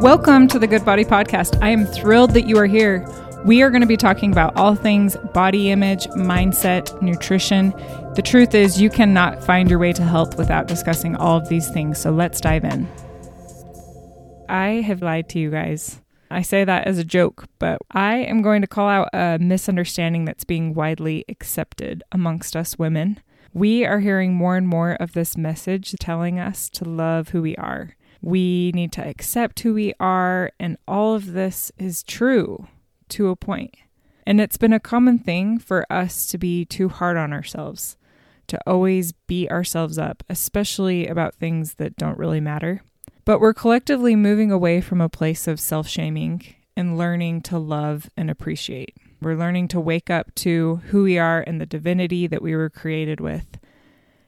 Welcome to the Good Body Podcast. I am thrilled that you are here. We are going to be talking about all things body image, mindset, nutrition. The truth is, you cannot find your way to health without discussing all of these things. So let's dive in. I have lied to you guys. I say that as a joke, but I am going to call out a misunderstanding that's being widely accepted amongst us women. We are hearing more and more of this message telling us to love who we are we need to accept who we are, and all of this is true to a point. And it's been a common thing for us to be too hard on ourselves, to always beat ourselves up, especially about things that don't really matter. But we're collectively moving away from a place of self shaming and learning to love and appreciate. We're learning to wake up to who we are and the divinity that we were created with,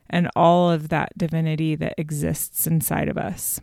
and all of that divinity that exists inside of us.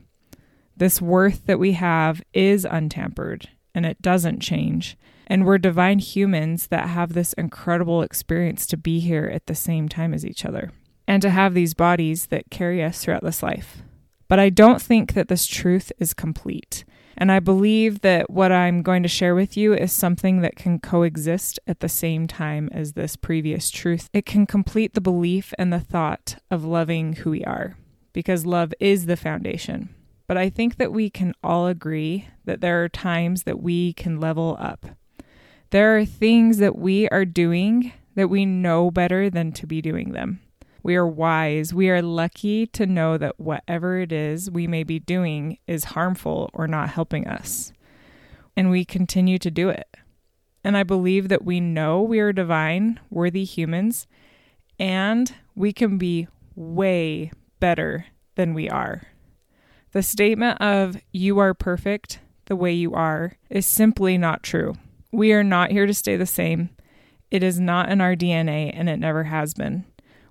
This worth that we have is untampered and it doesn't change. And we're divine humans that have this incredible experience to be here at the same time as each other and to have these bodies that carry us throughout this life. But I don't think that this truth is complete. And I believe that what I'm going to share with you is something that can coexist at the same time as this previous truth. It can complete the belief and the thought of loving who we are, because love is the foundation. But I think that we can all agree that there are times that we can level up. There are things that we are doing that we know better than to be doing them. We are wise. We are lucky to know that whatever it is we may be doing is harmful or not helping us. And we continue to do it. And I believe that we know we are divine, worthy humans, and we can be way better than we are. The statement of you are perfect the way you are is simply not true. We are not here to stay the same. It is not in our DNA and it never has been.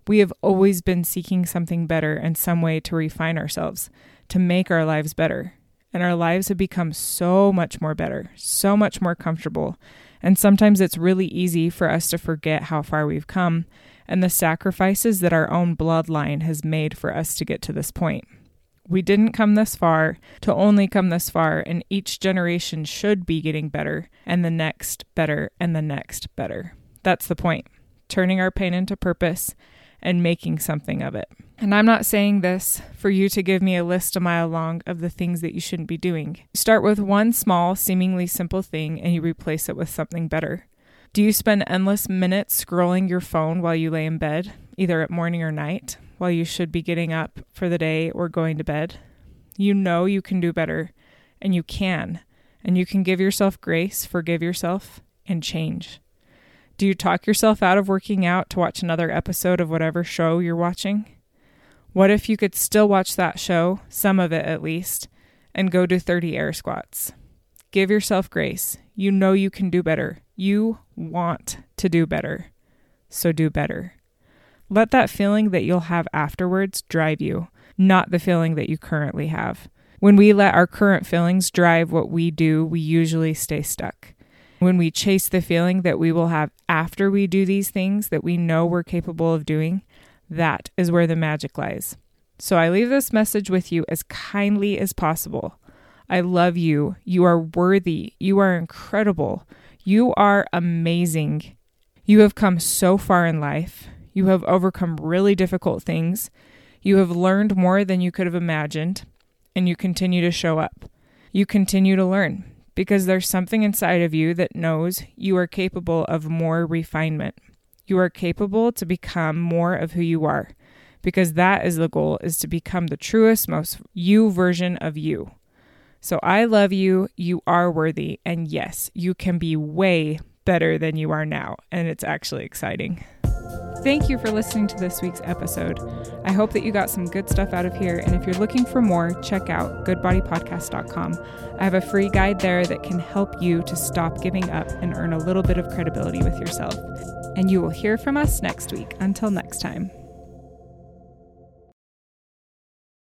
We have always been seeking something better and some way to refine ourselves, to make our lives better. And our lives have become so much more better, so much more comfortable. And sometimes it's really easy for us to forget how far we've come and the sacrifices that our own bloodline has made for us to get to this point. We didn't come this far to only come this far, and each generation should be getting better, and the next better, and the next better. That's the point turning our pain into purpose and making something of it. And I'm not saying this for you to give me a list a mile long of the things that you shouldn't be doing. Start with one small, seemingly simple thing and you replace it with something better. Do you spend endless minutes scrolling your phone while you lay in bed, either at morning or night? While you should be getting up for the day or going to bed. You know you can do better, and you can, and you can give yourself grace, forgive yourself, and change. Do you talk yourself out of working out to watch another episode of whatever show you're watching? What if you could still watch that show, some of it at least, and go do 30 air squats? Give yourself grace. You know you can do better. You want to do better. So do better. Let that feeling that you'll have afterwards drive you, not the feeling that you currently have. When we let our current feelings drive what we do, we usually stay stuck. When we chase the feeling that we will have after we do these things that we know we're capable of doing, that is where the magic lies. So I leave this message with you as kindly as possible. I love you. You are worthy. You are incredible. You are amazing. You have come so far in life. You have overcome really difficult things. You have learned more than you could have imagined, and you continue to show up. You continue to learn because there's something inside of you that knows you are capable of more refinement. You are capable to become more of who you are because that is the goal is to become the truest most you version of you. So I love you, you are worthy, and yes, you can be way better than you are now, and it's actually exciting. Thank you for listening to this week's episode. I hope that you got some good stuff out of here. And if you're looking for more, check out goodbodypodcast.com. I have a free guide there that can help you to stop giving up and earn a little bit of credibility with yourself. And you will hear from us next week. Until next time.